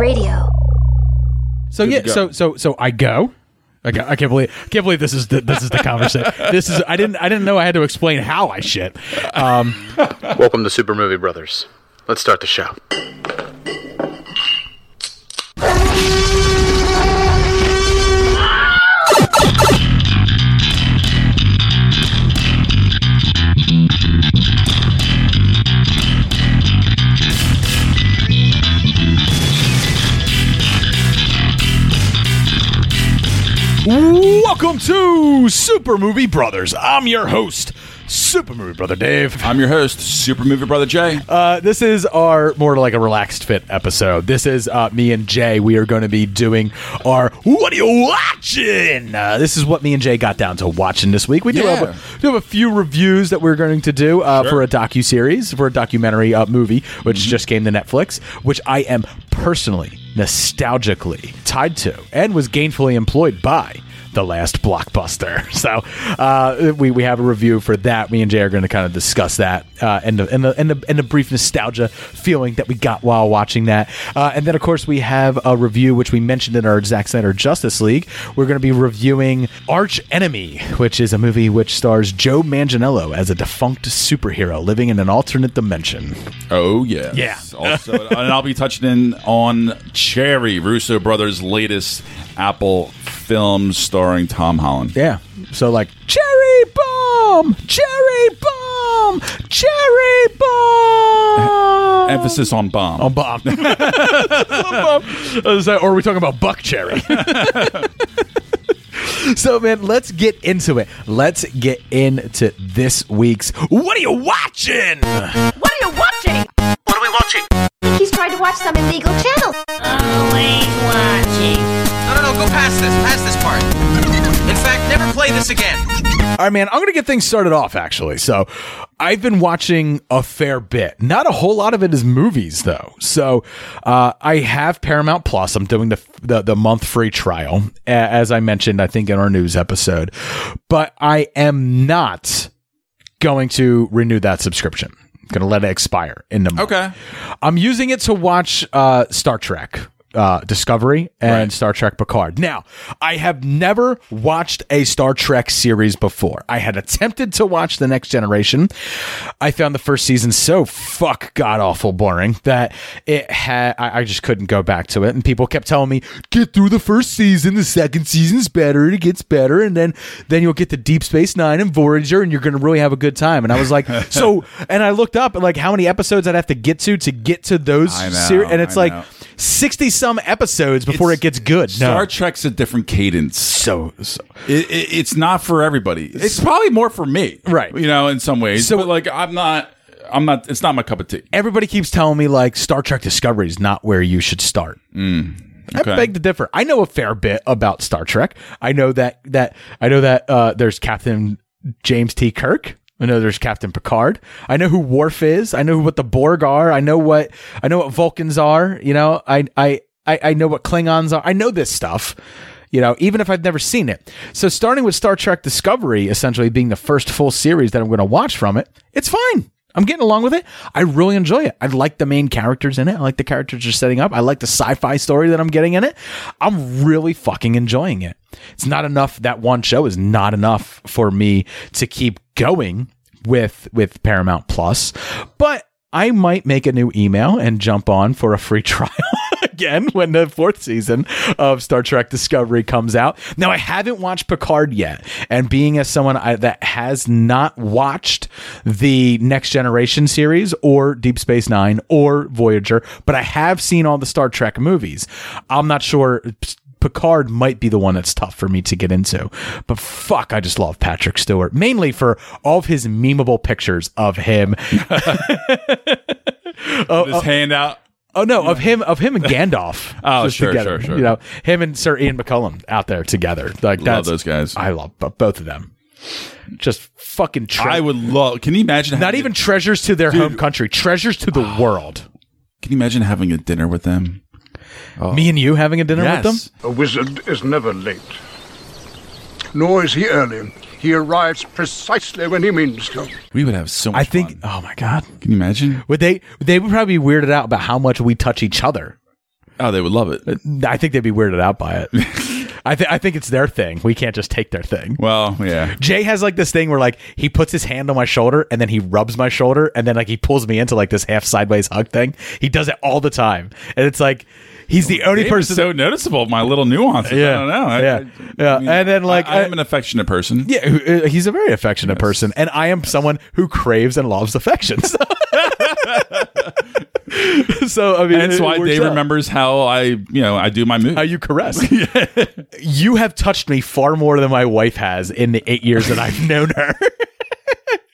Radio. So yeah, to go. so so so I go. I, ca- I can't believe can't believe this is the, this is the conversation. this is I didn't I didn't know I had to explain how I shit. Um, Welcome to Super Movie Brothers. Let's start the show. Welcome to Super Movie Brothers. I'm your host, Super Movie Brother Dave. I'm your host, Super Movie Brother Jay. Uh, this is our more like a relaxed fit episode. This is uh, me and Jay. We are going to be doing our "What are you watching?" Uh, this is what me and Jay got down to watching this week. We do, Yeah. have, a, do have a few reviews that we're going to do uh, for a docu series, for a documentary uh, movie, which just came to Netflix, which I am personally nostalgically tied to and was gainfully employed by the last blockbuster. So uh, we we have a review for that. Me and Jay are going to kind of discuss that uh, and the and the, and the and the brief nostalgia feeling that we got while watching that. Uh, and then of course we have a review which we mentioned in our Zack Snyder Justice League. We're going to be reviewing Arch Enemy, which is a movie which stars Joe Manganiello as a defunct superhero living in an alternate dimension. Oh yeah, Yeah. also, and I'll be touching in on Cherry Russo brothers' latest Apple film starring Tom Holland. Yeah. So like cherry bomb, cherry bomb, cherry bomb. Emphasis on bomb. on bomb. bomb. Is that- or are we talking about Buckcherry? so man, let's get into it. Let's get into this week's What are you watching? What are you watching? What are we watching? He's trying to watch some illegal channel. Always oh, watching. Past this, past this part. In fact, never play this again. All right, man, I'm going to get things started off actually. So, I've been watching a fair bit. Not a whole lot of it is movies though. So, uh, I have Paramount Plus. I'm doing the, the the month free trial as I mentioned I think in our news episode. But I am not going to renew that subscription. Going to let it expire in the month. Okay. I'm using it to watch uh, Star Trek. Uh, Discovery and Right. Star Trek Picard. Now, I have never watched a Star Trek series before. I had attempted to watch The Next Generation. I found the first season so fuck god awful boring that it had. I, I just couldn't go back to it. And people kept telling me, "Get through the first season. The second season's better. It gets better, and then then you'll get to Deep Space Nine and Voyager, and you're going to really have a good time." And I was like, "So," and I looked up at like how many episodes I'd have to get to to get to those I know, ser- and it's I like know. 60 some episodes before It's- it gets good. Star No. Trek's a different cadence. So, so It, it, it's not for everybody. It's probably more for me, Right. You know, in some ways. So- but like, I'm not. I'm not. It's not my cup of tea. everybody keeps telling me like Star Trek Discovery is not where you should start. I okay. beg to differ. I know a fair bit about Star Trek. I know that that I know that uh, there's Captain James T. Kirk. I know there's Captain Picard. I know who Worf is. I know what the Borg are. I know what I know what Vulcans are. You know, I I I, know what Klingons are. I know this stuff. You know, even if I've never seen it. So starting with Star Trek Discovery essentially being the first full series that I'm going to watch from it, it's fine. I'm getting along with it. I really enjoy it. I like the main characters in it. I like the characters you're setting up. I like the sci-fi story that I'm getting in it. I'm really fucking enjoying it. It's not enough. That one show is not enough for me to keep going with with Paramount Plus, but I might make a new email and jump on for a free trial again when the fourth season of Star Trek Discovery comes out. Now, I haven't watched Picard yet, and being as someone I, that has not watched the Next Generation series or Deep Space Nine or Voyager, but I have seen all the Star Trek movies, I'm not sure. Picard might be the one that's tough for me to get into. But fuck, I just love Patrick Stewart, mainly for all of his memeable pictures of him. Oh, his oh. hand out. Oh no, of him, of him and Gandalf. Oh, sure, together. sure, sure. You know, him and Sir Ian McKellen out there together. Like that's, those guys. I love both of them. Just fucking. Tre- I would love. Can you imagine? not even treasures to their home country, treasures to the world. can you imagine having a dinner with them? Oh. Me and you having a dinner with them. Yes. A wizard is never late. Nor is he early. He arrives precisely when he means to. We would have so much. I think. fun. Oh my god. Can you imagine? Would they? They would probably be weirded out about how much we touch each other. Oh, they would love it. Uh, I think they'd be weirded out by it. I think I think it's their thing. We can't just take their thing. Well, yeah. Jay has like this thing where like he puts his hand on my shoulder and then he rubs my shoulder and then like he pulls me into like this half sideways hug thing. He does it all the time, and it's like he's the only person. so noticeable. My little nuances. Yeah. I don't know. I- Yeah. I- Yeah. I mean, And then, like, I, am an affectionate person. yeah, uh, he's a very affectionate person, and I am someone who craves and loves affection. So, so I mean, And that's why Dave out. remembers how I, you know, I do my move. how you caress. you have touched me far more than my wife has in the eight years that I've known her.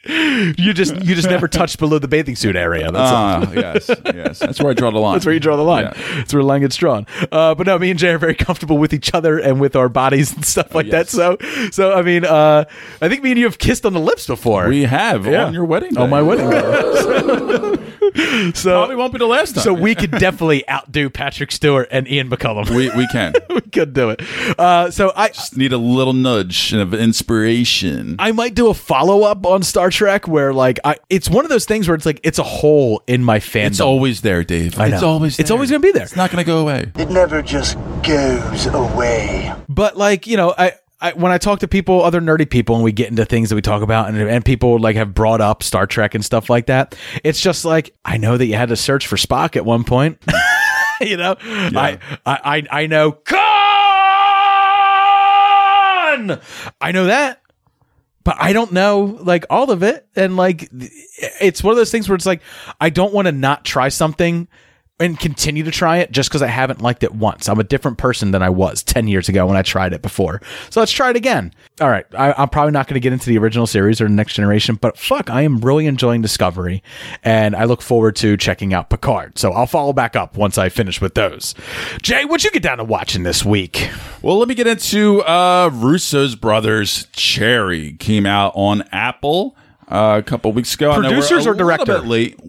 You just you just never touched below the bathing suit area. That's. Ah, yes, yes. That's where I draw the line. That's where you draw the line. Yeah. That's where the line gets drawn. Uh, but no, me and Jay are very comfortable with each other and with our bodies and stuff like that. yes. So, so I mean, uh, I think me and you have kissed on the lips before. We have Yeah. on your wedding day. on my wedding. so, Probably won't be the last time. so we could definitely outdo Patrick Stewart and Ian McKellen. we we can we could do it. Uh, so I. just need a little nudge of inspiration. I might do a follow up on Star Trek where like I it's one of those things where it's like it's a hole in my fandom. it's always there, Dave. I know. It's always It's always gonna be there. It's not going to go away. It never just goes away. but like you know I, I when i talk to people other nerdy people and we get into things that we talk about and, and people like have brought up star trek and stuff like that it's just like i know that you had to search for spock at one point you know I, I i i know Khan! i know that but I don't know like all of it. And like, it's one of those things where it's like, I don't want to not try something and continue to try it just because I haven't liked it once. I'm a different person than I was 10 years ago when I tried it before. So let's try it again. All right. I, I'm probably not going to get into the original series or the Next Generation, but fuck, I am really enjoying Discovery. And I look forward to checking out Picard. So I'll follow back up once I finish with those. Jay, what you get down to watching this week? Well, let me get into uh, Russo's Brothers Cherry came out on Apple uh, a couple weeks ago. Producers or director? late.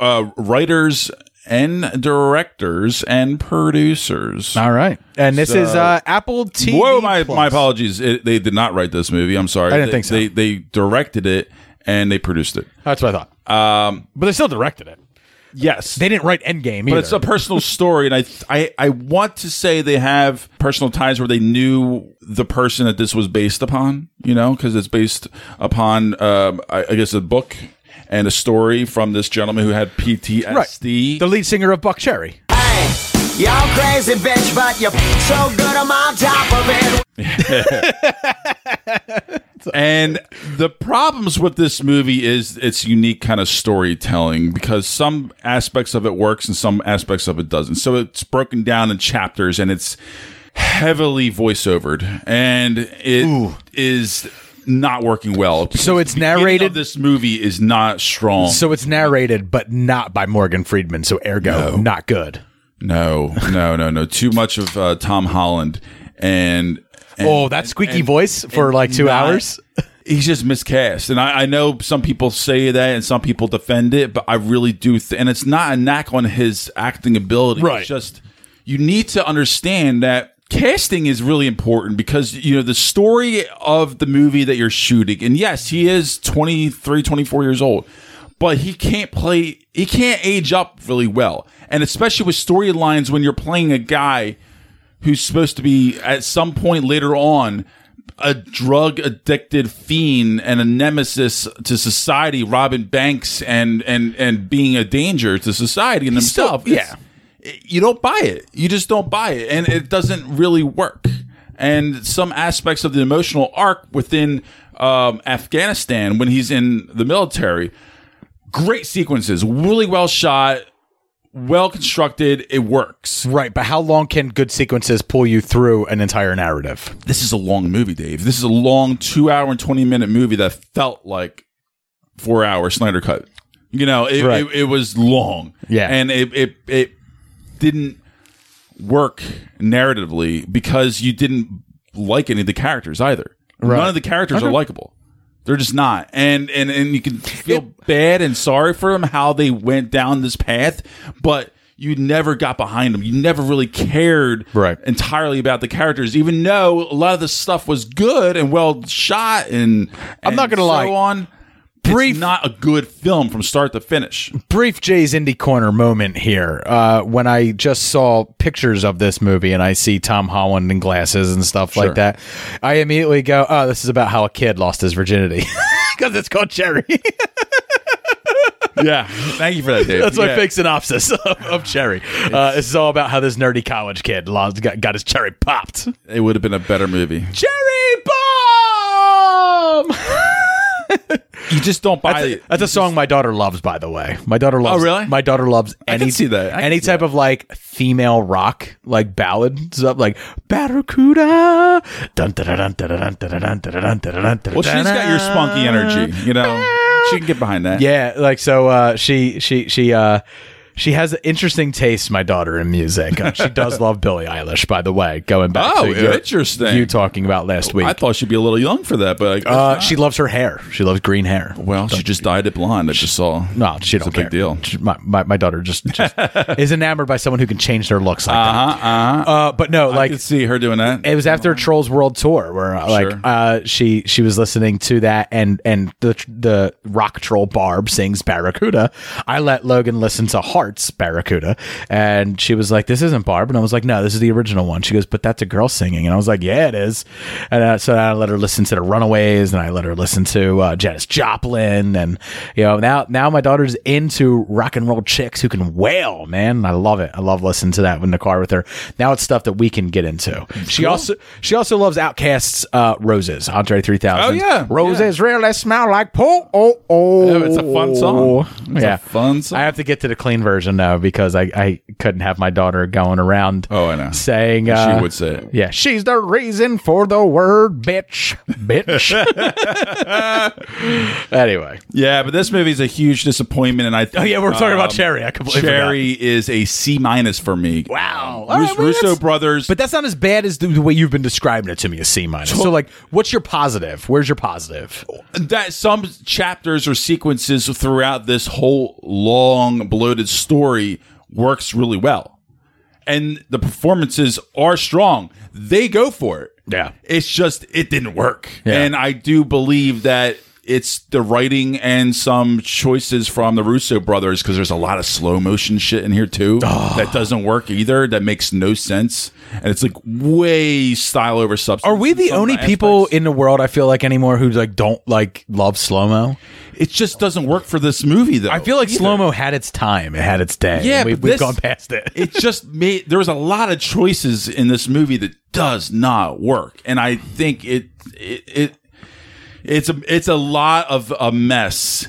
Uh, writers and directors and producers. All right. And this So- is uh, Apple TV. Whoa, my, Plus. my apologies. It, they did not write this movie. I'm sorry. I didn't They- think so. They, they directed it and they produced it. That's what I thought. Um, but they still directed it. Yes. They didn't write Endgame either. but it's a personal story, and I, I I want to say they have personal ties where they knew the person that this was based upon. You know, because it's based upon, um, I, I guess, a book and a story from this gentleman who had PTSD. the lead singer of Buckcherry. Y'all crazy bitch, but you're so good I'm on top of it. And the problems with this movie is its unique kind of storytelling because some aspects of it works and some aspects of it doesn't. So it's broken down in chapters and it's heavily voiceovered and it is not working well. So it's narrated- this movie is not strong. So it's narrated, but not by Morgan Freeman. So ergo, not good. no, no, no, no. Too much of uh, Tom Holland and, and oh, that squeaky and- voice for and like two not- hours. He's just miscast, and I, I know some people say that, and some people defend it, but I really do, th- and it's not a knack on his acting ability. Right. It's just you need to understand that casting is really important because you know the story of the movie that you're shooting, and yes, he is 23, 24 years old, but he can't play, he can't age up really well, and especially with storylines when you're playing a guy who's supposed to be at some point later on a drug addicted fiend and a nemesis to society, robbing banks and and and being a danger to society and himself. yeah. You don't buy it. You just don't buy it, and it doesn't really work. And some aspects of the emotional arc within um, Afghanistan when he's in the military, great sequences, really well shot, well constructed. It works. Right, but how long can good sequences pull you through an entire narrative? this is a long movie, Dave. This is a long two hour and 20 minute movie that felt like four hour Snyder cut. You know, it, Right. it, it was long. Yeah. And it, it, it didn't work narratively because you didn't like any of the characters either. None of the characters are likable. They're just not. And, and, and you can feel bad and sorry for them how they went down this path, but you never got behind them. You never really cared Right. entirely about the characters, even though a lot of the stuff was good and well shot and, I'm not gonna so lie. on. Brief- it's not a good film from start to finish. brief Jay's Indie Corner moment here. Uh, when I just saw pictures of this movie and I see Tom Holland in glasses and stuff Sure. like that, I immediately go, "Oh, this is about how a kid lost his virginity." Because it's called Cherry. Yeah, thank you for that, Dave. That's my Yeah. fake synopsis of, of Cherry. Uh, this is all about how this nerdy college kid lost, got, got his cherry popped. It would have been a better movie. Cherry bomb! you just don't buy that's a, that's a song my daughter loves, by the way. My daughter loves. Oh, really? My daughter loves any see that any type that. of like female rock, like ballad stuff, like Barracuda. Dun, dun, dun, dun, dun, dun, dun, well, she's got your spunky energy, you know. She can get behind that. Yeah, like so. Uh, she she she. Uh, she has an interesting taste. My daughter in music. Uh, she does love Billie Eilish, by the way. Going back Oh, to your- interesting. You talking about last week? I thought she'd be a little young for that, but I uh, she loves her hair. She loves green hair. well, she just dyed it blonde. I just saw. No, she It's don't a big care. deal. She- My, my, my daughter just, just is enamored by someone who can change their looks like Uh huh. Uh huh. Uh, but no, I like could see her doing that. it was after Trolls World Tour where uh, like Sure. uh, she she was listening to that and and the the rock troll Barb sings Barracuda. I let Logan listen to Heart's Barracuda and she was like, "This isn't Barb," and I was like, "No, this is the original one." She goes, "But that's a girl singing," and I was like, "Yeah, it is." And uh, so I let her listen to the Runaways and I let her listen to uh, Janis Joplin and you know now now my daughter's into rock and roll chicks who can wail, man. I love it. I love listening to that in the car with her. Now it's stuff that we can get into. She also she also loves OutKast's uh, Roses, Andre 3000. Oh, yeah. Roses really smell like po oh oh. Yeah, it's a fun song. It's yeah. a fun song. I have to get to the clean version though because I, I couldn't have my daughter going around Oh, I know. saying uh, she would say it. yeah, she's the reason for the word bitch. Bitch. anyway. Yeah, but this movie is a huge disappointment, and I. Think, Oh yeah, we're talking about um, Cherry. I completely Cherry is a C minus for me. Wow. Um, Rus- I mean, Russo brothers. But that's not as bad as the, the way you've been describing it to me, a C minus. So, like, what's your positive? Where's your positive? that some chapters or sequences throughout this whole long bloated story works really well and the performances are strong they go for it Yeah. it's just it didn't work Yeah. and i do believe that it's the writing and some choices from the Russo brothers because there's a lot of slow motion shit in here too that doesn't work either. That makes no sense, and it's like way style over substance. Are we the only people aspects. in the world I feel like anymore who like don't like love slow mo? It just doesn't work for this movie though. I feel like either. slow mo had its time. It had its day. Yeah, we, we've this- gone past it. it just made there was a lot of choices in this movie that does not work and i think it it, it it's a it's a lot of a mess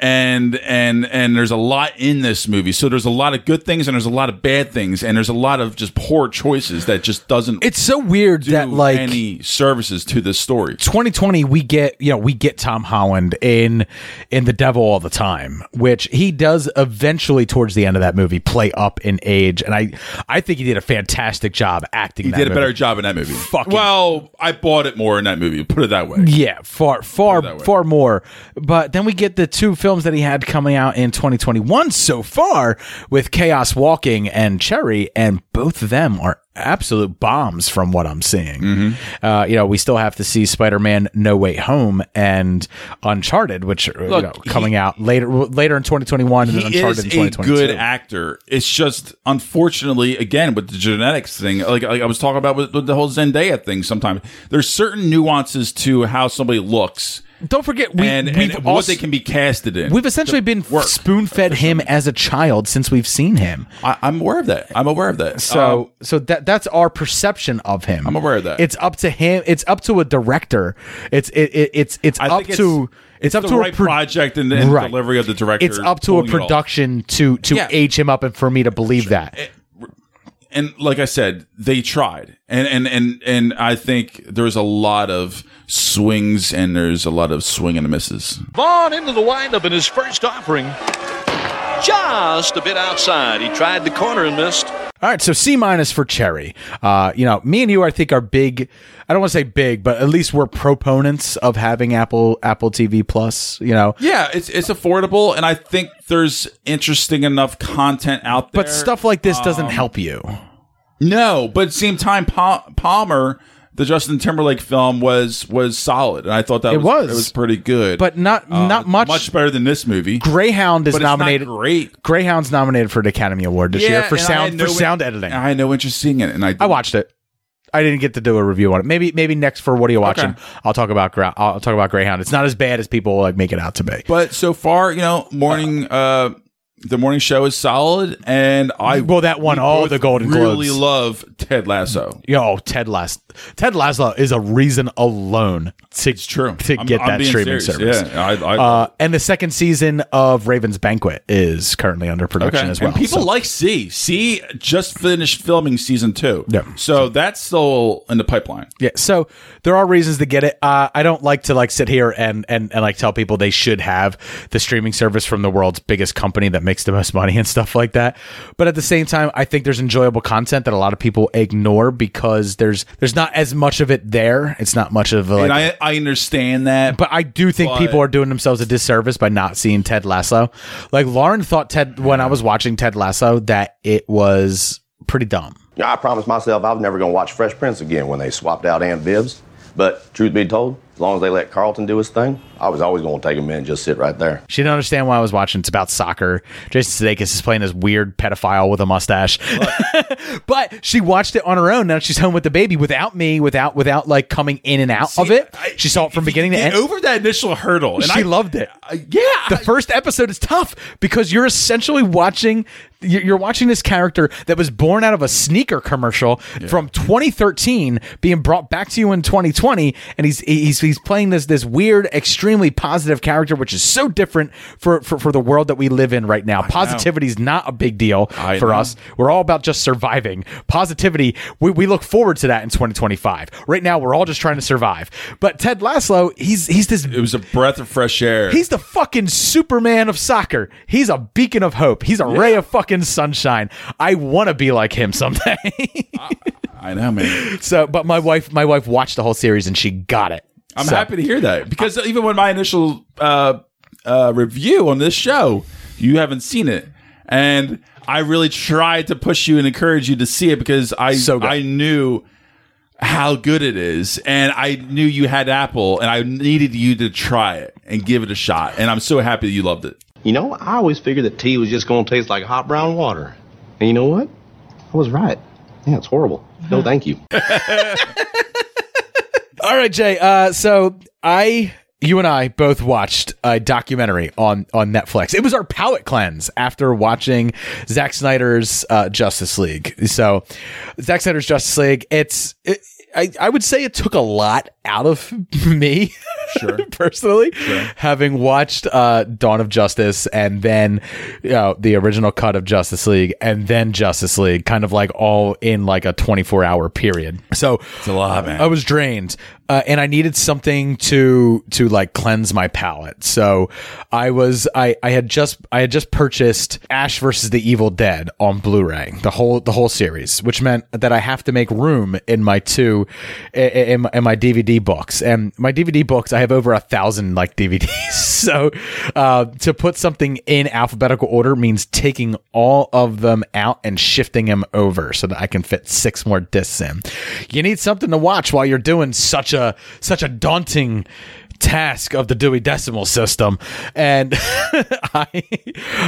and and and there's a lot in this movie. So there's a lot of good things and there's a lot of bad things. And there's a lot of just poor choices that just doesn't it's so weird do that like any services to this story. 2020 we get you know we get Tom Holland in in The Devil all the time which he does eventually towards the end of that movie play up in age. And I I think he did a fantastic job acting he did a movie. better job in that movie. Fucking- well i bought it more in that movie put it that way. Yeah, far, far, far more. But then we get the two films that he had coming out in 2021 so far with Chaos Walking and Cherry, and both of them are absolute bombs from what I'm seeing. Mm-hmm. Uh, you know, we still have to see Spider-Man: No Way Home and Uncharted, which are you know, coming out later, later in 2021, and then he Uncharted is in a good actor. It's just unfortunately, again, with the genetics thing, like, like I was talking about with, with the whole Zendaya thing. Sometimes there's certain nuances to how somebody looks Don't forget, we, and, we've and what they can be casted in. We've essentially been spoon-fed him as a child since we've seen him. I, I'm aware of that. I'm aware of that. So Um, so that that's our perception of him. I'm aware of that. It's up to him. It's up to a director. It's it, it it's it's I up think it's, to it's, up to right a pro- project and, and Right. delivery of the director. It's up to a it production to to Yeah. age him up and for me to believe that. And like I said, they tried, and and and and I think there's a lot of swings and there's a lot of swing and misses. Vaughn into the windup in his first offering. Just a bit outside. He tried the corner and missed. All right, so C minus for Cherry. Uh, you know, me and you, I think, are big. I don't want to say big, but at least we're proponents of having Apple Apple TV Plus. You know, Yeah, it's it's affordable, and I think there's interesting enough content out there. but stuff like this Um, doesn't help you. no, but at the same time, Pa- Palmer the Justin Timberlake film was was solid, and I thought that It was, was. it was pretty good, but not Uh, not much. much better than this movie. Greyhound is But it's not nominated. great. Greyhound's nominated for an Academy Award this year for and I had sound no for in- sound editing. I had no interest seeing it, and I I watched it. I didn't get to do a review on it. Maybe maybe next for what are you watching? Okay. I'll talk about Gra- I'll talk about Greyhound. It's not as bad as people like make it out to be. But so far, you know, morning uh the morning show is solid and I Well, that won all the Golden really Globes. love Ted Lasso. Yo, Ted Lasso. Ted Lasso is a reason alone to It's true. to I'm- get I'm that streaming serious. service. Yeah, I, I Uh, and the second season of Raven's Banquet is currently under production Okay. as well. And people so- like C. C just finished filming season two. Yeah. So that's still in the pipeline. Yeah, so there are reasons to get it. Uh, I don't like to like sit here and, and and like tell people they should have the streaming service from the world's biggest company that makes the most money and stuff like that. But at the same time, I think there's enjoyable content that a lot of people ignore because there's there's not as much of it there. It's not much of a, like. and I, I understand that. but I do think But- people are doing themselves a disservice by not seeing Ted Lasso. Like Lauren thought Ted when I was watching Ted Lasso that it was pretty dumb. Yeah I promised myself I was never going to watch Fresh Prince again when they swapped out Aunt Viv's. But truth be told, as long as they let Carlton do his thing, I was always going to take him in and just sit right there. She didn't understand why I was watching. It's about soccer. Jason Sudeikis is playing this weird pedophile with a mustache. but she watched it on her own. Now she's home with the baby without me, without without like coming in and out of it. She saw it from beginning to end. over that initial hurdle. And she I, loved it. I- yeah. The first episode is tough because you're essentially watching you're watching this character that was born out of a sneaker commercial from 2013 being brought back to you in 2020 and he's he's he's playing this this weird extremely positive character which is so different for for, for the world that we live in right now positivity is not a big deal I for know. us we're all about just surviving positivity we, we look forward to that in 2025 right now we're all just trying to survive but Ted Lasso he's he's this it was a breath of fresh air. He's the fucking Superman of soccer. He's a beacon of hope. He's a ray of fucking sunshine. I want to be like him someday. I know, man. so, but my wife, my wife watched the whole series and she got it. I'm So- happy to hear that because even when my initial uh, uh, review on this show, you haven't seen it, and I really tried to push you and encourage you to see it because I So. I knew how good it is, and I knew you had Apple, and I needed you to try it and give it a shot, and I'm so happy that you loved it. You know, I always figured that tea was just going to taste like hot brown water. And you know what? I was right. Yeah, it's horrible. No, thank you. All right, Jay. Uh, so I, you and I both watched a documentary on on Netflix. It was our palate cleanse after watching Zack Snyder's uh, Justice League. So, Zack Snyder's Justice League. It's. It, I, I would say it took a lot out of me, sure, personally, having watched uh, Dawn of Justice and then you know, the original cut of Justice League and then Justice League, kind of like all in like a twenty four hour period. So It's a lot, man. I was drained, uh, and I needed something to to like cleanse my palate. So I was I I had just I had just purchased Ash versus the Evil Dead on Blu-ray, the whole the whole series, which meant that I have to make room in my two in, in my DVD books. And my DVD books, I have over a thousand like DVDs. so uh, to put something in alphabetical order means taking all of them out and shifting them over so that I can fit six more discs in. You need something to watch while you're doing such a such a daunting task of the Dewey Decimal System, and I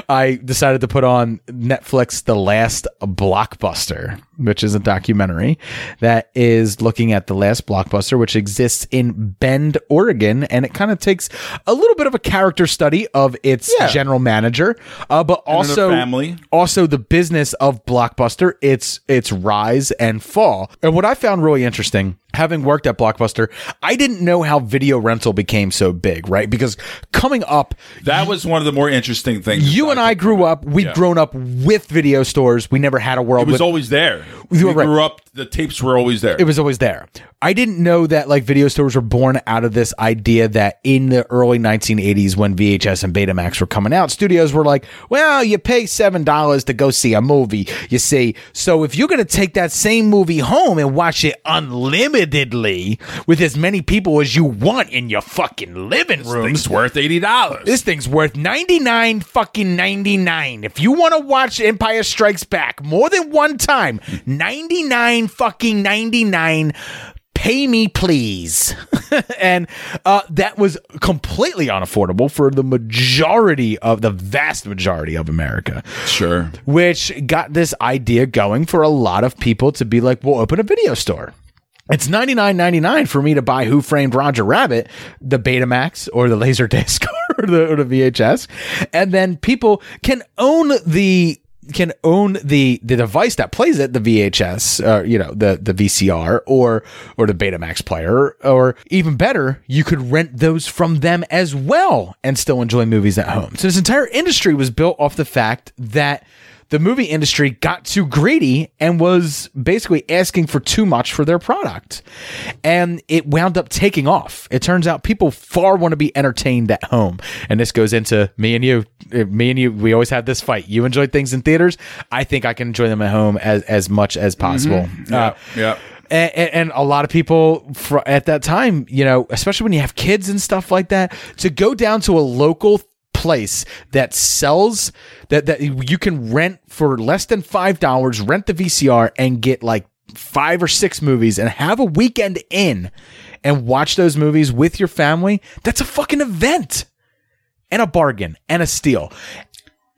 I decided to put on Netflix The Last Blockbuster, which is a documentary that is looking at the last blockbuster, which exists in Bend, Oregon, and it kind of takes a little bit of a character study of its Yeah. general manager, uh, but their also family. also the business of Blockbuster, its its rise and fall. And what I found really interesting, having worked at Blockbuster, I didn't know how video rental became so big, right? Because coming up, That was one of the more interesting things. you and I grew up, we'd Yeah. grown up with video stores. We never had a world It was with always there. You We right. grew up. The tapes were always there. it was always there. I didn't know that like video stores were born out of this idea that in the early 1980s when VHS and Betamax were coming out, studios were like, "Well, you pay $7 to go see a movie." You see, so if you're going to take that same movie home and watch it unlimitedly with as many people as you want in your fucking living room, Things worth eighty dollars. this thing's worth 99 fucking 99. If you want to watch Empire Strikes Back more than one time, 99 fucking 99 pay me please and uh, that was completely unaffordable for the majority of the vast majority of america Sure. which got this idea going for a lot of people to be like, we'll open a video store. It's ninety nine ninety nine for me to buy Who Framed Roger Rabbit, the Betamax or the Laserdisc or the, or the VHS, and then people can own the can own the the device that plays it, the VHS, uh, you know, the the VCR or or the Betamax player, or even better, you could rent those from them as well and still enjoy movies at home. So this entire industry was built off the fact that the movie industry got too greedy and was basically asking for too much for their product. And it wound up taking off. It turns out people far want to be entertained at home. And this goes into me and you. Uh, Me and you, we always have this fight. You enjoy things in theaters. I think I can enjoy them at home as, as much as possible. Uh, yeah. and, and, a lot of people at that time, you know, especially when you have kids and stuff like that, to go down to a local place that sells that that you can rent for less than five dollars, rent the VCR and get like five or six movies and have a weekend in and watch those movies with your family. That's a fucking event and a bargain and a steal,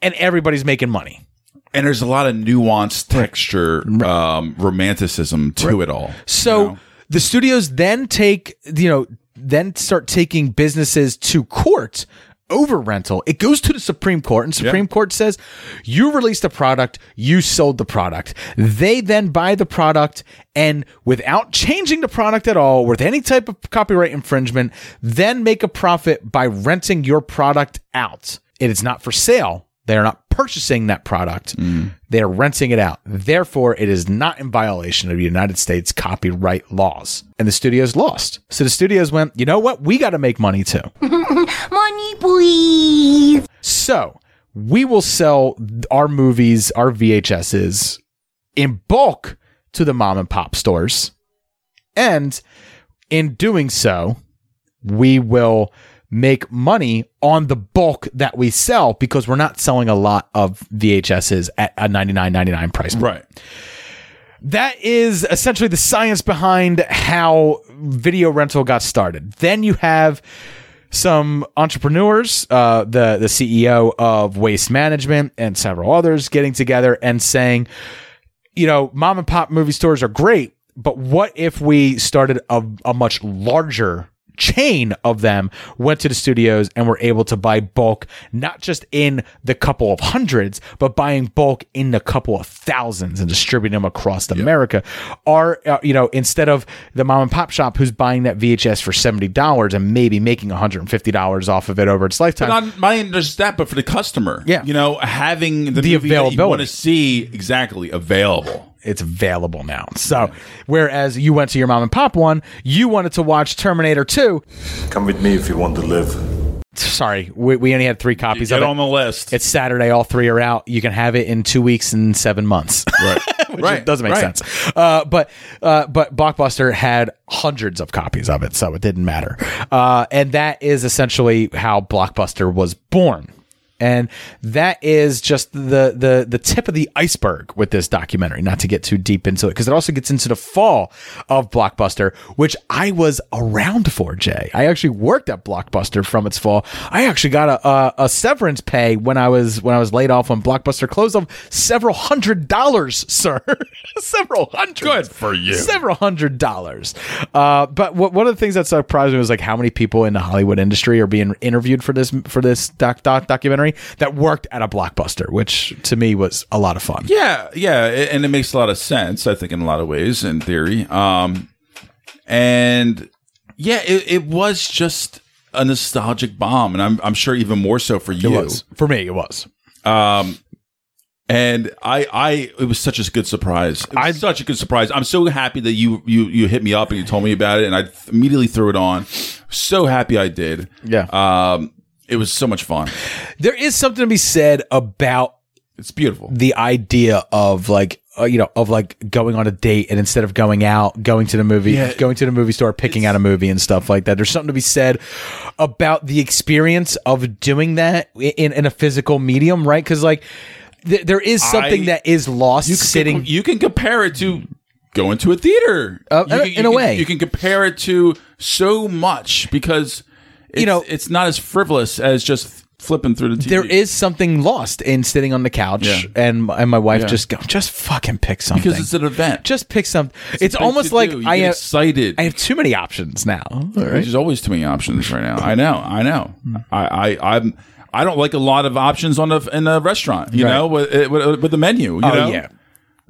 and everybody's making money. And there's a lot of nuanced texture, um, romanticism to it all. So the studios then take, you know, then start taking businesses to court over rental. It goes to the Supreme Court, and Supreme Court says you released a product, you sold the product. They then buy the product and without changing the product at all, with any type of copyright infringement, then make a profit by renting your product out. It is not for sale. They are not purchasing that product. Mm. They are renting it out. Therefore, it is not in violation of United States copyright laws. And the studios lost. So the studios went, you know what? We got to make money too. Money, please. So we will sell our movies, our VHSs in bulk to the mom and pop stores. And in doing so, we will make money on the bulk that we sell because we're not selling a lot of VHSs at a 99.99 price point. Right. That is essentially the science behind how video rental got started. Then you have some entrepreneurs, uh, the the CEO of Waste Management and several others getting together and saying, you know, mom and pop movie stores are great, but what if we started a, a much larger chain of them went to the studios and were able to buy bulk not just in the couple of hundreds but buying bulk in the couple of thousands and distributing them across America are uh, you know instead of the mom and pop shop who's buying that VHS for $70 and maybe making $150 off of it over its lifetime But not not even just that, but for the customer. Yeah. You know, having the, The you want to see exactly available. It's available now. So, whereas you went to your mom and pop one, you wanted to watch Terminator 2. Come with me if you want to live. Sorry, we, we only had three copies Get of it. on the list. It's Saturday. All three are out. You can have it in two weeks and seven months. right. Which right. doesn't make right. sense. Uh, but uh, but Blockbuster had hundreds of copies of it, so it didn't matter. Uh, and that is essentially how Blockbuster was born. And that is just the the the tip of the iceberg with this documentary. Not to get too deep into it, because it also gets into the fall of Blockbuster, which I was around for. Jay, I actually worked at Blockbuster from its fall. I actually got a, a, a severance pay when I was when I was laid off when Blockbuster closed of several hundred dollars, sir. several hundred. Good for you. Several hundred dollars. Uh, but what, one of the things that surprised me was like how many people in the Hollywood industry are being interviewed for this for this doc, doc documentary that worked at a blockbuster, which to me was a lot of fun. Yeah, yeah, and it makes a lot of sense. I think in a lot of ways, in theory. Um, and yeah, it, it was just a nostalgic bomb, and I'm I'm sure even more so for you. It was for me. It was. Um, and I, I, it was such a good surprise. It was such a good surprise. I'm so happy that you, you, you hit me up and you told me about it, and I immediately threw it on. So happy I did. Yeah. Um, it was so much fun. There is something to be said about It's beautiful. the idea of like uh, you know of like going on a date and instead of going out going to the movie Yeah. going to the movie store picking out a movie and stuff like that there's something to be said about the experience of doing that in, in a physical medium right because like th- there is something I- that is lost You can, sitting you can compare it to going to a theater. Uh, You in a- a you can- way. you can compare it to so much because You know- it's not as frivolous as just flipping through the TV. There is something lost in sitting on the couch Yeah. and and my wife Yeah. just go, just fucking pick something because it's an event. just pick something. It's, thing almost like I have excited. I have too many options now. right? There's always too many options right now. I know. I know. I, I I'm I don't like a lot of options on a in a restaurant. You Right. know, with, eh, with with the menu. You oh know? yeah,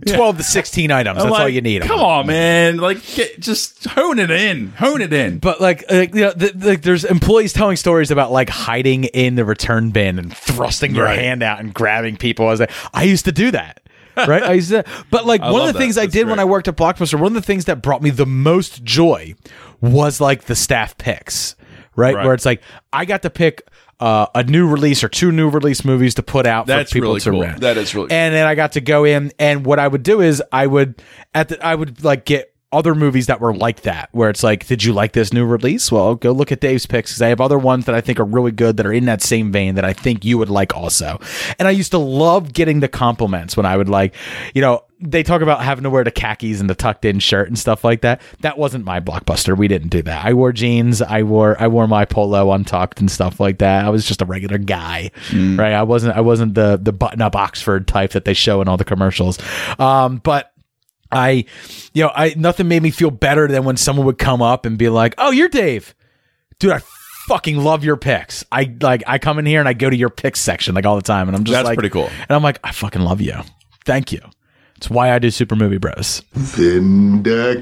twelve to sixteen items. I'm That's all you need. Come on, man! Like, get, just hone it in. Hone it in. But like, uh, you know, th- like there's employees telling stories about like hiding in the return bin and thrusting your Right. hand out and grabbing people. I was like, I used to do that. right? I used to, but like one of love the things that. I That's did when great. I worked at Blockbuster, one of the things that brought me the most joy was like the staff picks? Right. Where it's like I got to pick uh, a new release or two new release movies to put out That's for people really to cool. rent. That is really cool. And then I got to go in, and what I would do is I would at the I would like get other movies that were like that, where it's like, did you like this new release? Well, go look at Dave's picks because I have other ones that I think are really good that are in that same vein that I think you would like also. And I used to love getting the compliments when I would like, you know, they talk about having to wear the khakis and the tucked in shirt and stuff like that. That wasn't my blockbuster. We didn't do that. I wore jeans. I wore I wore my polo untucked and stuff like that. I was just a regular guy, right? I wasn't I wasn't the the button up Oxford type that they show in all the commercials. Um, but I, you know, I nothing made me feel better than when someone would come up and be like, "Oh, you're Dave, dude. I fucking love your picks. I like I come in here and I go to your picks section like all the time, and I'm just That's like, pretty cool. And I'm like, I fucking love you. Thank you. It's why I do Super Movie Bros. Vindication!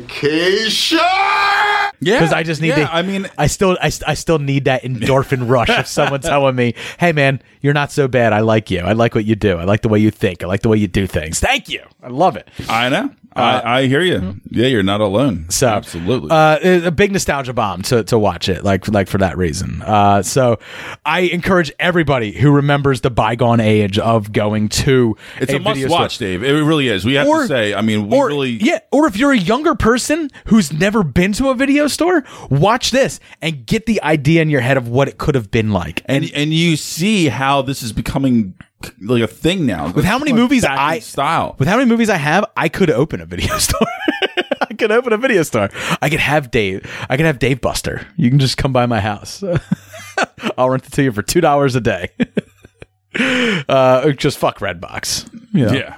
Yeah, Because I just need yeah, to. I mean, I still, I, I still need that endorphin rush of someone telling me, "Hey, man, you're not so bad. I like you. I like what you do. I like the way you think. I like the way you do things. Thank you. I love it." I know. I, I hear you. Yeah, you're not alone. So absolutely. uh, a big nostalgia bomb to, to watch it, like like for that reason. Uh, so I encourage everybody who remembers the bygone age of going to it's a, must video store. watch, Dave. It really is. We have Or- to say. I mean, we or really. yeah, or if you're a younger person who's never been to a video store, watch this and get the idea in your head of what it could have been like. and and you see how this is becoming like a thing now. With how many Like movies I style. with how many movies I have, I could open a video store. I could open a video store. I could have Dave. I could have Dave Buster. You can just come by my house. I'll rent it to you for two dollars a day. uh, just fuck Redbox. Know? Yeah,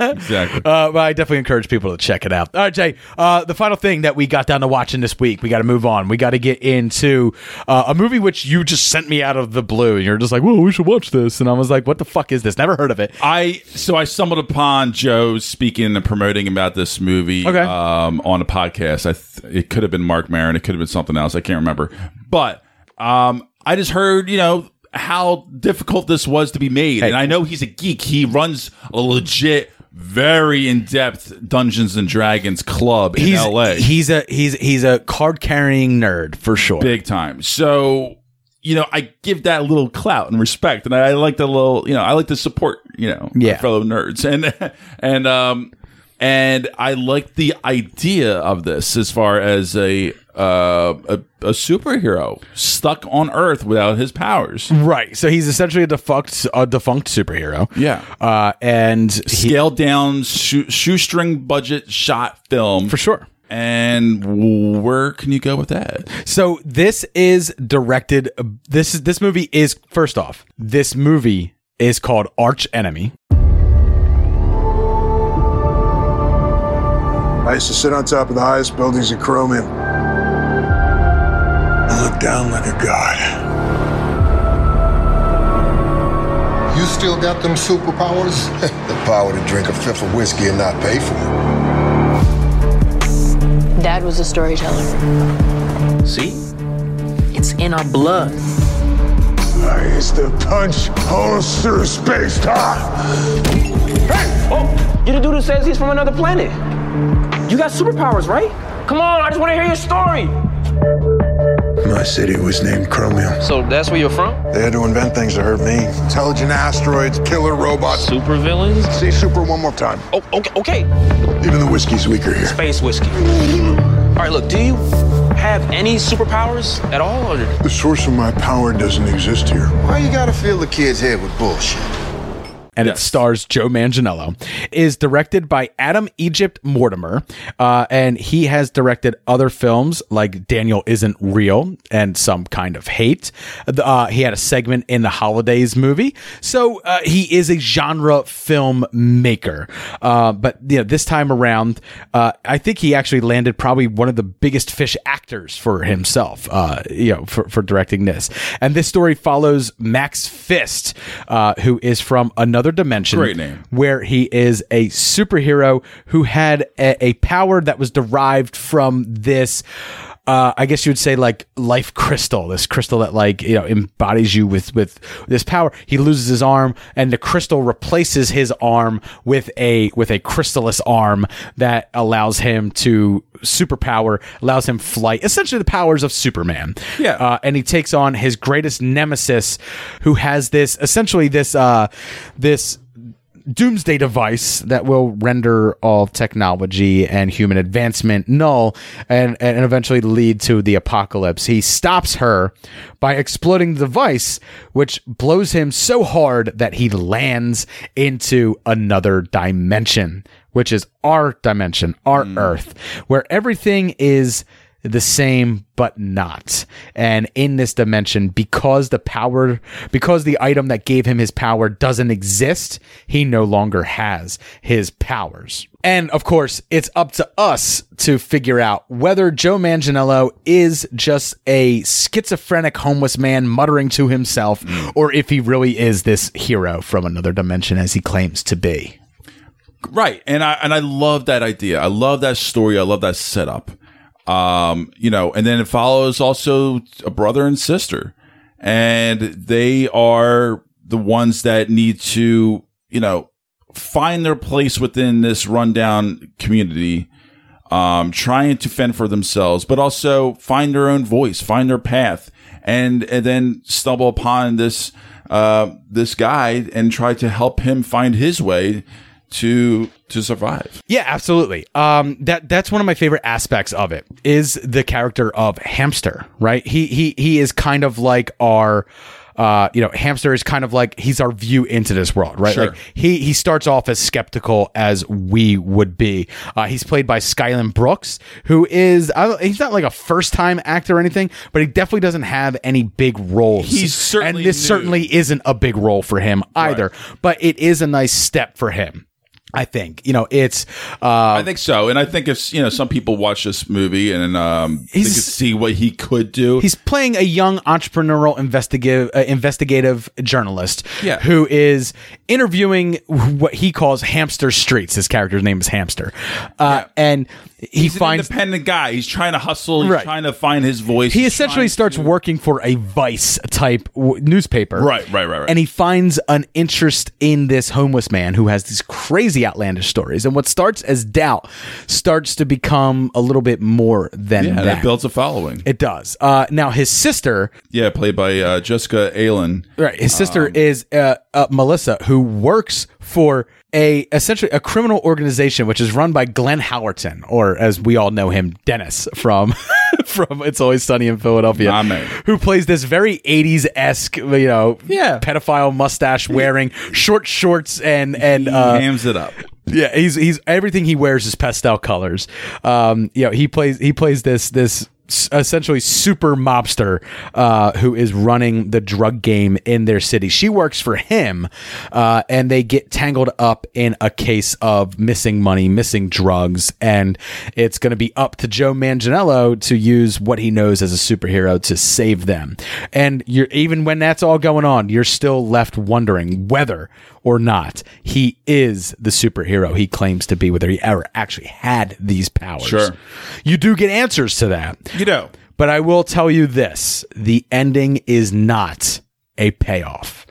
exactly. Uh, but I definitely encourage people to check it out. All right, Jay. Uh, the final thing that we got down to watching this week, we got to move on. We got to get into uh, a movie which you just sent me out of the blue, and you're just like, "Well, we should watch this," and I was like, "What the fuck is this? Never heard of it." I so I stumbled upon Joe speaking and promoting about this movie Okay. um, on a podcast. I th- it could have been Marc Maron, it could have been something else. I can't remember. But um, I just heard, you know, how difficult this was to be made, Hey. and I know he's a geek. He runs a legit, very in depth Dungeons and Dragons club in He's L.A. he's a he's he's a card carrying nerd for sure. big time. So you know, I give that little clout and respect, and I, I like the little, you know, I like to support, you know, my Yeah. fellow nerds, and and um and I like the idea of this as far as a uh a, a superhero stuck on Earth without his powers. Right. So he's essentially a defunct a defunct superhero. Yeah. Uh, and he, Scaled down shoe, shoestring budget shot film for sure. And where can you go with that? So this is directed. This is this movie is first off. This movie is called Arch Enemy. I used to sit on top of the highest buildings in Chromium and look down like a god. You still got them superpowers? the power to drink a fifth of whiskey and not pay for it. Dad was a storyteller. See? It's in our blood. I used to punch holes through space time. Hey! Oh, you're the dude who says he's from another planet. You got superpowers, right? Come on, I just want to hear your story. My city was named Chromium. So that's where you're from? They had to invent things to hurt me. Intelligent asteroids, killer robots. Super villains? Say super one more time. Oh, okay, okay. Even the whiskey's weaker here. Space whiskey. All right, look, do you have any superpowers at all? Or? The source of my power doesn't exist here. Why you gotta fill the kid's head with bullshit? And it stars Joe Manganiello. Is directed by Adam Egypt Mortimer, uh, and he has directed other films like Daniel Isn't Real and Some Kind of Hate. Uh, he had a segment in the Holidays movie, so uh, he is a genre film maker. Uh, but you know, this time around, uh, I think he actually landed probably one of the biggest fish actors for himself. Uh, you know, for for directing this, and this story follows Max Fist, uh, who is from another dimension. Great name. Where he is a superhero who had a, a power that was derived from this. Uh, I guess you would say like life crystal, this crystal that like you know embodies you with with this power. He loses his arm, and the crystal replaces his arm with a with a crystallis arm that allows him to superpower, allows him flight, essentially the powers of Superman. Yeah. uh, and he takes on his greatest nemesis, who has this essentially this uh this doomsday device that will render all technology and human advancement null and, and eventually lead to the apocalypse. He stops her by exploding the device, which blows him so hard that he lands into another dimension, which is our dimension, our hmm. Earth, where everything is the same but not and in this dimension because the power because the item that gave him his power doesn't exist he no longer has his powers and of course it's up to us to figure out whether joe manganiello is just a schizophrenic homeless man muttering to himself or if he really is this hero from another dimension as he claims to be Right. And I and I love that idea. I love that story. I love that setup. Um, you know, and then it follows also a brother and sister. And they are the ones that need to, you know, find their place within this rundown community, um, trying to fend for themselves, but also find their own voice, find their path, and and then stumble upon this uh, this guy and try to help him find his way to to survive. Yeah, absolutely. Um, that that's one of my favorite aspects of it is the character of Hamster. Right? He he he is kind of like our. Uh, you know, hamster is kind of like he's our view into this world, right? Sure. Like he he starts off as skeptical as we would be. Uh, he's played by Skylan Brooks, who is don't- he's not like a first time actor or anything, but he definitely doesn't have any big roles. He's certainly and this new. certainly isn't a big role for him either. But it is a nice step for him. I think you know it's. Uh, I think so, and I think if you know some people watch this movie and um, they could see what he could do. He's playing a young entrepreneurial investigative uh, investigative journalist Yeah. who is interviewing what he calls hamster streets. His character's name is Hamster, uh, and he He's finds an independent guy. He's trying to hustle. He's Right. trying to find his voice. he He's essentially starts to- working for a Vice type w- newspaper. Right, right, right, right. And he finds an interest in this homeless man who has these crazy outlandish stories. And what starts as doubt starts to become a little bit more than Yeah, that. that builds a following. it does. Uh, now his sister Yeah, played by uh, Jessica Allen. Right. His sister Um, is uh, uh, Melissa, who works for a essentially a criminal organization which is run by Glenn Howerton, or as we all know him, Dennis from from It's Always Sunny in Philadelphia, My man. who plays this very '80s esque, you know, Yeah. pedophile mustache wearing short shorts and and uh, Hams it up. yeah, he's he's everything he wears is pastel colors. Um, you know, he plays he plays this this s- essentially super mobster uh, who is running the drug game in their city. She works for him, uh, and they get tangled up in a case of missing money, missing drugs, and it's going to be up to Joe Manganiello to use what he knows as a superhero to save them. And even when that's all going on, you're still left wondering whether or not he is the superhero he claims to be, whether he ever actually had these powers. Sure. You do get answers to that. You know, But I will tell you this the ending is not a payoff.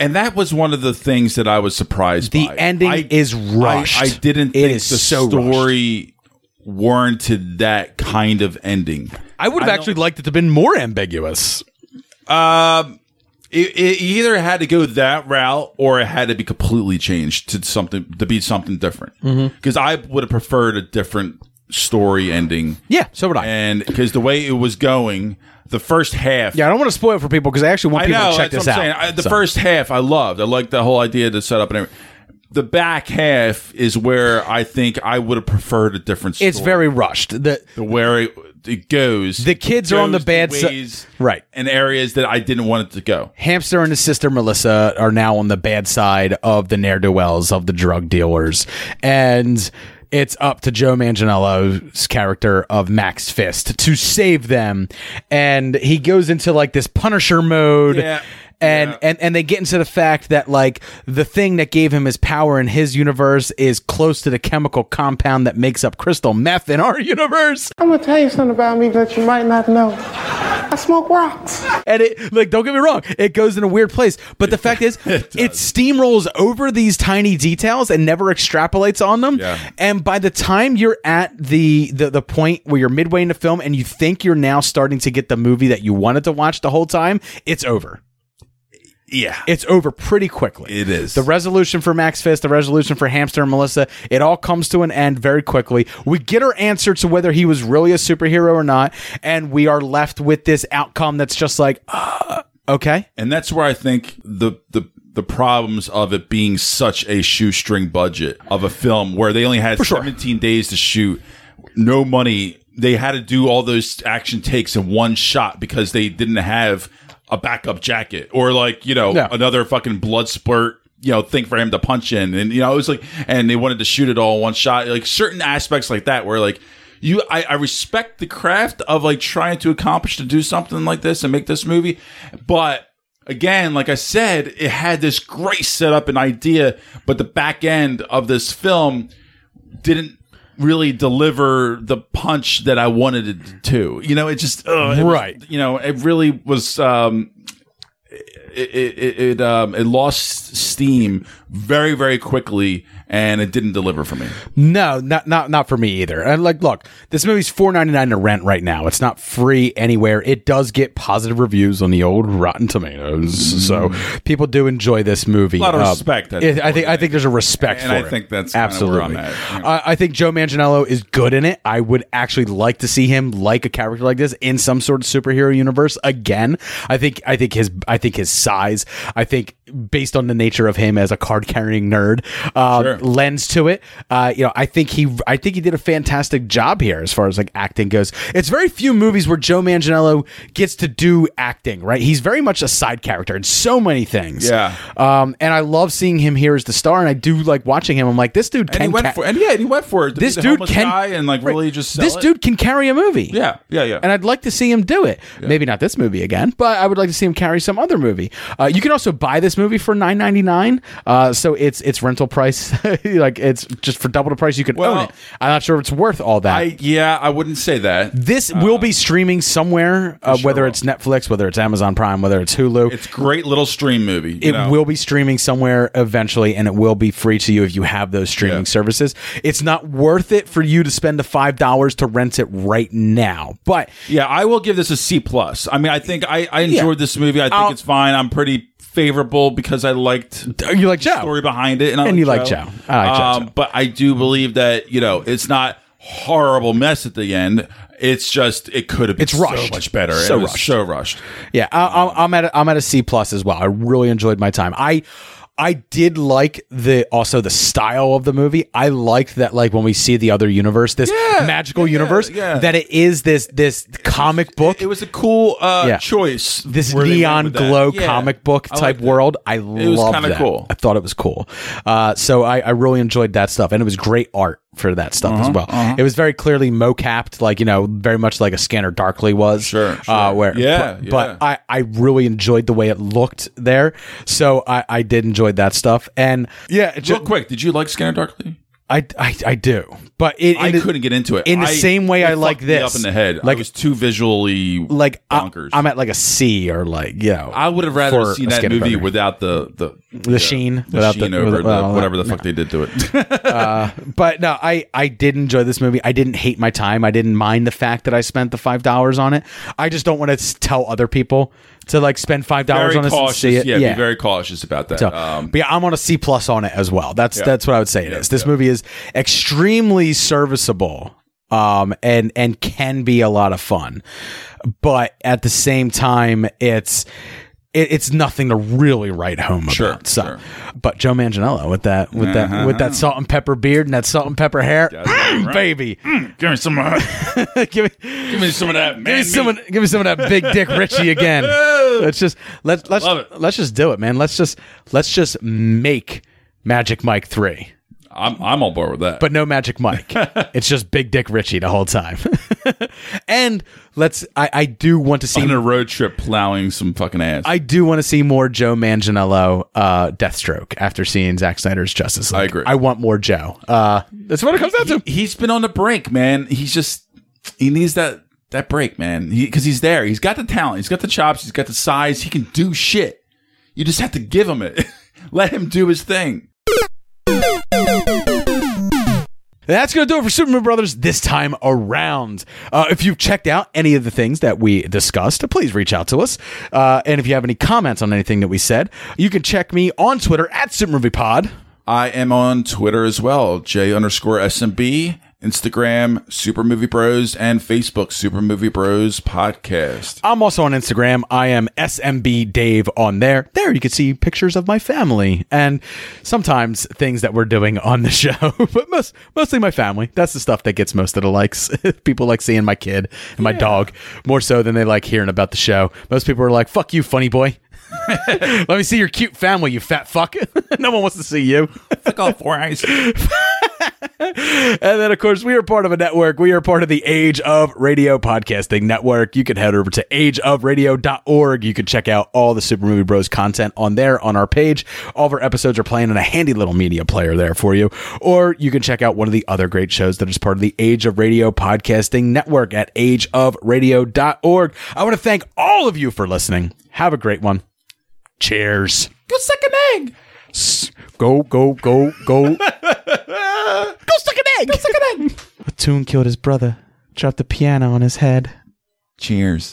and that was one of the things that I was surprised The by. ending I- is rushed. I, I didn't It think is the so story warranted that kind of ending. I would have I actually liked it to have been more ambiguous. Um, it, it either had to go that route or it had to be completely changed to something to be something different. Mm-hmm. Because I would have preferred a different story ending. Yeah, so would I. And because the way it was going, the first half. Yeah, I don't want to spoil it for people because I actually want I people know. to check that's this what I'm out. saying. I, the So. first half I loved. I liked the whole idea to set up and everything. The back half is where I think I would have preferred a different story. it's very rushed. The the where it, it goes. The kids are on the bad side, right. and areas that I didn't want it to go. Hamster and his sister Melissa are now on the bad side of the ne'er do wells of the drug dealers, and it's up to Joe Manganiello's character of Max Fist to save them. And he goes into like this Punisher mode. Yeah. And, and and they get into the fact that like the thing that gave him his power in his universe is close to the chemical compound that makes up crystal meth in our universe. I'm gonna tell you something about me that you might not know. I smoke rocks. and it like don't get me wrong it goes in a weird place but the fact is it, steamrolls over these tiny details and never extrapolates on them Yeah. and by the time you're at the, the the point where you're midway in the film and you think you're now starting to get the movie that you wanted to watch the whole time it's over Yeah. it's over pretty quickly. It is. The resolution for Max Fist, the resolution for Hamster and Melissa, it all comes to an end very quickly. We get our answer to whether he was really a superhero or not, and we are left with this outcome that's just like, uh, okay. and that's where I think the the the problems of it being such a shoestring budget of a film where they only had 17 days to shoot, no money. They had to do all those action takes in one shot because they didn't have a backup jacket or like you know Yeah. another fucking blood spurt you know thing for him to punch in. And you know it was like and they wanted to shoot it all one shot. Like certain aspects like that where like you I, I respect the craft of like trying to accomplish to do something like this and make this movie. But again like i said it had this great setup and idea but the back end of this film didn't really deliver the punch that i wanted it to you know it just ugh, it was- Right. you know it really was um it it, it um it lost steam very very quickly and it didn't deliver for me No, not not not for me either. And like, look, this movie's four ninety nine to rent right now. It's not free anywhere. It does get positive reviews on the old Rotten Tomatoes, so people do enjoy this movie. Mm. A lot of Uh, respect, I it- think, I think I think there's a respect And for I think that's absolutely. where I'm at, yeah. I, I think Joe Manganiello is good in it. I would actually like to see him like a character like this in some sort of superhero universe again. I think I think his I think his size. I think based on the nature of him as a card carrying nerd, uh, Sure. Lens to it. Uh, you know, I think he, I think he did a fantastic job here as far as like acting goes. It's very few movies where Joe Manganiello gets to do acting. Right, he's very much a side character in so many things. Yeah. Um, and I love seeing him here as the star, and I do like watching him. I'm like, this dude and can. he went ca- for and yeah and he went for it this dude can guy and like really just this it. dude can carry a movie. yeah yeah yeah And I'd like to see him do it. Maybe not this movie again, but I would like to see him carry some other movie. Uh, you can also buy this movie for nine ninety nine. Uh, so it's it's rental price, like it's just for double the price you can Well- own it. I'm not sure if it's worth all that. I yeah I wouldn't say that this will be streaming somewhere, uh, sure whether will. it's Netflix, whether it's Amazon Prime, whether it's Hulu. it's a great little stream movie you it know? will be streaming somewhere eventually, and it will be free to you if you have those streaming Yeah. services. It's not worth it for you to spend the five dollars to rent it right now, but Yeah, I will give this a C plus. I mean, I think I, I enjoyed this movie. I think I'll- it's fine. I'm pretty favorable because I liked you like Joe. the story behind it, and, I And you like Joe. I like Um. But I do believe that you know it's not horrible mess at the end. It's just it could have been It's rushed. so much better. So rushed. so rushed. Yeah, I, I, I'm at a, I'm at a C plus as well. I really enjoyed my time. I I did like the also the style of the movie. I liked that like when we see the other universe, this Yeah, magical yeah, universe, yeah. that it is this this comic book. It was a cool uh, choice. this where they went neon glow comic book I type it. world. I was love that. cool. I thought it was cool. Uh, so I, I really enjoyed that stuff, and it was great art for that stuff Uh-huh, as well. It was very clearly mo-capped, like you know, very much like a Scanner Darkly was. Sure, Uh, sure. where, Yeah, but, yeah. but I, I really enjoyed the way it looked there. So I, I did enjoy that stuff, and yeah, it Real quick, did you like Scanner Darkly? I, I I do, but it, I the- couldn't get into it in the same way I like this. up in the head. Like- I was too visually like I, bonkers. I'm at like a C or like you know. I would have rather seen that movie without the the The sheen, the without the- over the, whatever the no. fuck they did to it. uh, but no, I I did enjoy this movie. I didn't hate my time. I didn't mind the fact that I spent the five dollars on it. I just don't want to tell other people to like spend five dollars on this and cautious. see it. Yeah, be very cautious about that. So, um, but yeah, I'm on a C plus on it as well. That's Yeah. that's what I would say it is. Yeah, This yeah. movie is extremely serviceable. um, and and can be a lot of fun. But at the same time, it's it, it's nothing to really write home about. So, but Joe Manganiello with that with that with that salt and pepper beard and that salt and pepper hair, Mm, baby, give me some. Of, give me give me some of that. give me some of, give me some of that big dick Richie again. Let's just let's let's let's just do it, man. Let's just let's just make Magic Mike three. I'm I'm on board with that. But no Magic Mike. it's just Big Dick Richie the whole time. and let's I, I do want to see on a road trip plowing some fucking ass. I do want to see more Joe Manganiello uh, Deathstroke after seeing Zack Snyder's Justice League. I agree. I want more Joe. Uh, that's what it comes down to. He, has been on the brink, man. He's just he needs that that break, man. Because he's there. He's got the talent. He's got the chops. He's got the size. He can do shit. You just have to give him it. Let him do his thing. That's going to do it for Superman Brothers this time around. Uh, if you've checked out any of the things that we discussed, please reach out to us. Uh, and if you have any comments on anything that we said, you can check me on Twitter at SuperMoviePod. I am on Twitter as well, J underscore SMB, Instagram, Super Movie Bros, and Facebook, Super Movie Bros Podcast. I'm also on Instagram. I am SMB Dave on there. There you can see pictures of my family and sometimes things that we're doing on the show, but most mostly my family. That's the stuff that gets most of the likes. people like seeing my kid and my dog more so than they like hearing about the show. Most people are like, "Fuck you, funny boy." Let me see your cute family, you fat fuck. no one wants to see you. Fuck all four eyes. and then, of course, we are part of a network. We are part of the Age of Radio Podcasting Network. You can head over to ageofradio.org. You can check out all the Super Movie Bros content on there on our page. All of our episodes are playing in a handy little media player there for you. Or you can check out one of the other great shows that is part of the Age of Radio Podcasting Network at ageofradio.org. I want to thank all of you for listening. Have a great one. Cheers. Go suck an egg. Go, go, go, go. Go suck an egg. Go suck an egg. Platoon killed his brother, dropped the piano on his head. Cheers.